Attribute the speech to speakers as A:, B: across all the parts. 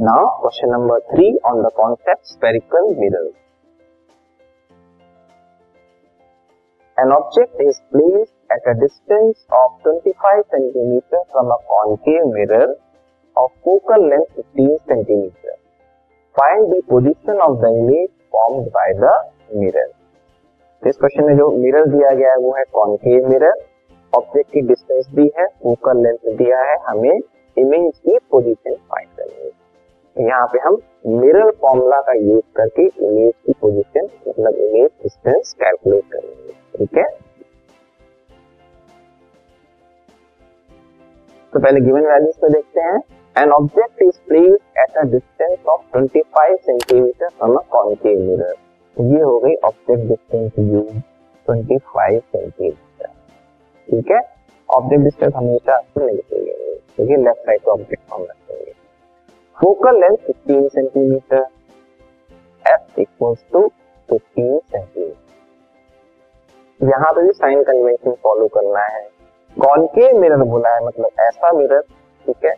A: Now, question number three on the concept spherical mirrors. An object is placed at a distance of 25 cm from a concave mirror of focal length 15 cm. Find the position of the image formed by the mirror. इस question में जो mirror दिया गया है वो है concave mirror object की distance दी है फोकल लेंथ दिया है हमें इमेज की पोजीशन फाइंड करनी है यहाँ पे हम मिरर फॉर्मूला का यूज़ करके इमेज की पोजीशन मतलब इमेज डिस्टेंस कैलकुलेट करेंगे, ठीक है? तो पहले गिवन वैल्यूज़ को देखते हैं। An object is placed at a distance of 25 centimetre from a concave mirror ये हो गई ऑब्जेक्ट डिस्टेंस यू 25 सेंटीमीटर ठीक है? ऑब्जेक्ट डिस्टेंस हमेशा क्योंकि लेफ़्ट साइड को ऑब्जेक्ट फॉर्म रखेंगे। Focal length 15 centimetre f equals to 15 centimetre यहाँ पे भी साइन कन्वेंशन फॉलो करना है। कॉनकेव मिरर बोला है मतलब ऐसा मिरर, ठीक है?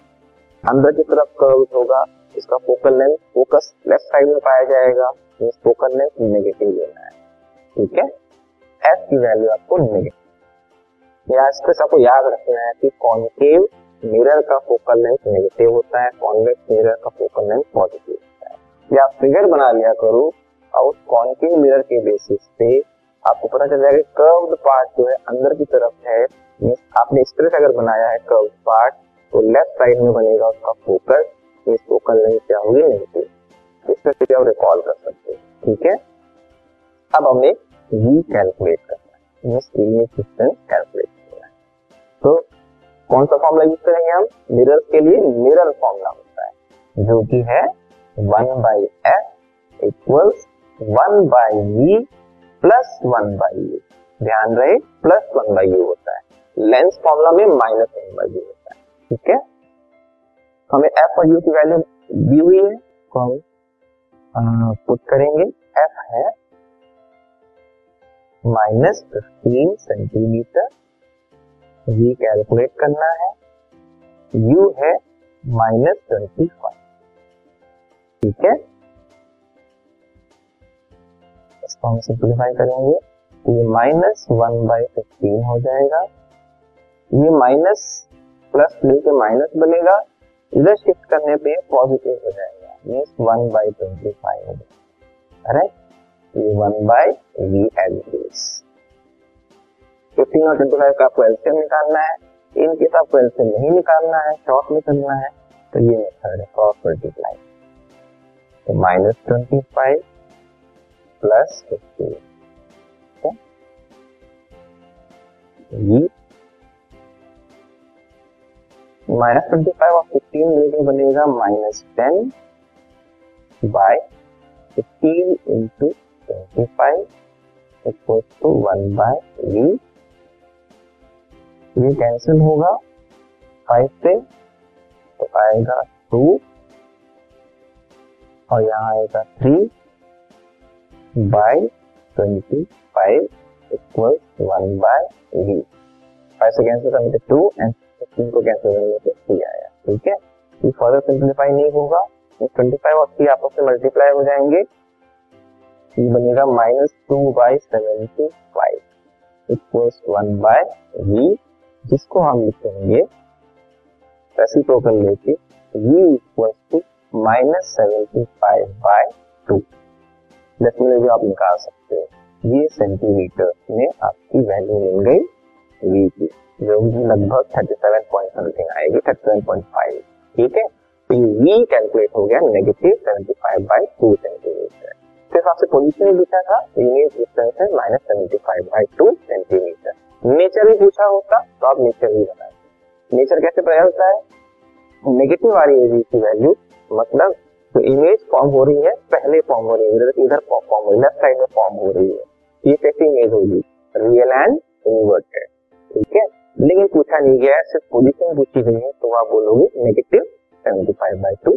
A: अंदर की तरफ़ कर्व होगा, इसका focal length focus left side में पाया जाएगा फोकल लेंथ नेगेटिव लेना है, ठीक है? एफ़ की वैल्यू आपको नेगेटिव या इसको सबको याद रखना है कि कॉनकेव मिरर का फोकल लेंथ नेगेटिव होता है कॉन्वेक्स मिरर का फोकल लेंथ पॉजिटिव होता है। या फिगर बना लिया करो, और उस कॉन्केव मिरर के बेसिस पे आपको पता चल जाएगा कर्व्ड पार्ट जो है अंदर की तरफ़ है। आपने इस तरह से अगर बनाया है कर्व पार्ट तो लेफ़्ट साइड में बनेगा उसका फोकस इस फोकल लेंथ क्या होगी नेगेटिव इस तरह से आप रिकॉल कर सकते हैं। ठीक है? अब हमने वी कैलकुलेट करना है। डिस्टेंस कैलकुलेट करना है। तो कौन सा फॉर्मूला यूज़ करेंगे हम? मिरर के लिए मिरर फॉर्मूला होता है, जो कि है one by f equals one by v plus one by u ध्यान रहे प्लस वन बाई यू होता है। लेंस फॉर्मूला में माइनस वन बाई यू होता है। ठीक है? हमें एफ़ और यू की वैल्यू दी हुई है। तो हम पुट करेंगे। एफ़ है minus fifteen centimetre v calculate करना है। U है माइनस ट्वेंटी फाइव ठीक है? इसको हम सिंप्लीफाई करेंगे। ये माइनस वन बाई फिफ्टीन हो जाएगा। ये माइनस प्लस लेके माइनस बनेगा। इधर शिफ्ट करने पे पॉजिटिव हो जाएगा। Means one by twenty five हो जाएगा। करेक्ट ये one by v L fifteen और ट्वेंटी फाइव का आपको एल्सियम निकालना है। इन केस आपको एल्सियम नहीं निकालना है शॉर्ट में करना है। तो ये मेथड है क्रॉस मल्टीप्लाई तो minus twenty five plus fifteen ये माइनस ट्वेंटी फाइव और फिफ्टीन लेके बनेगा minus ten by fifteen into twenty five equal to one by v ये कैंसिल होगा फाइव से तो आएगा टू और यहाँ आएगा three by twenty five equal one by v five से कैंसिल करने पे टू एंड फिफ्टीन को कैंसिल करने पे थ्री आया, ठीक है? ये फर्दर सिंप्लीफाई नहीं होगा ट्वेंटी फाइव और थ्री आपस में मल्टीप्लाई हो जाएँगे। ये बनेगा minus two by seventy five equals one by v जिसको हम लिखेंगे रेसिप्रोकल लेके v equal to minus seventy five by two decimal भी आप निकाल सकते हो, ये सेंटीमीटर में आपकी वैल्यू मिल गई v की, जो कि लगभग थर्टी सेवन पॉइंट समथिंग आएगी थर्टी सेवन पॉइंट फाइव ठीक है? तो ये v कैलकुलेट हो गया negative seventy five by two centimetre सिर्फ़ आपसे पोजिशन पूछा था इमेज डिस्टेंस है minus seventy five by two centimetre nature भी पूछा होता तो आप नेचर ही बता नेचर कैसे पता चलता है? नेगेटिव आ रही है की वैल्यू मतलब जो इमेज फॉर्म हो रही है, पहले फॉर्म हो रही है इधर फॉर्म हो रही है लेफ़्ट साइड में फॉर्म हो रही है। ये कैसी इमेज होगी रियल एंड इन्वर्टेड ठीक है? लेकिन पूछा नहीं गया, सिर्फ़ पोजिशन पूछी गई है तो आप बोलोगे negative seventy five by two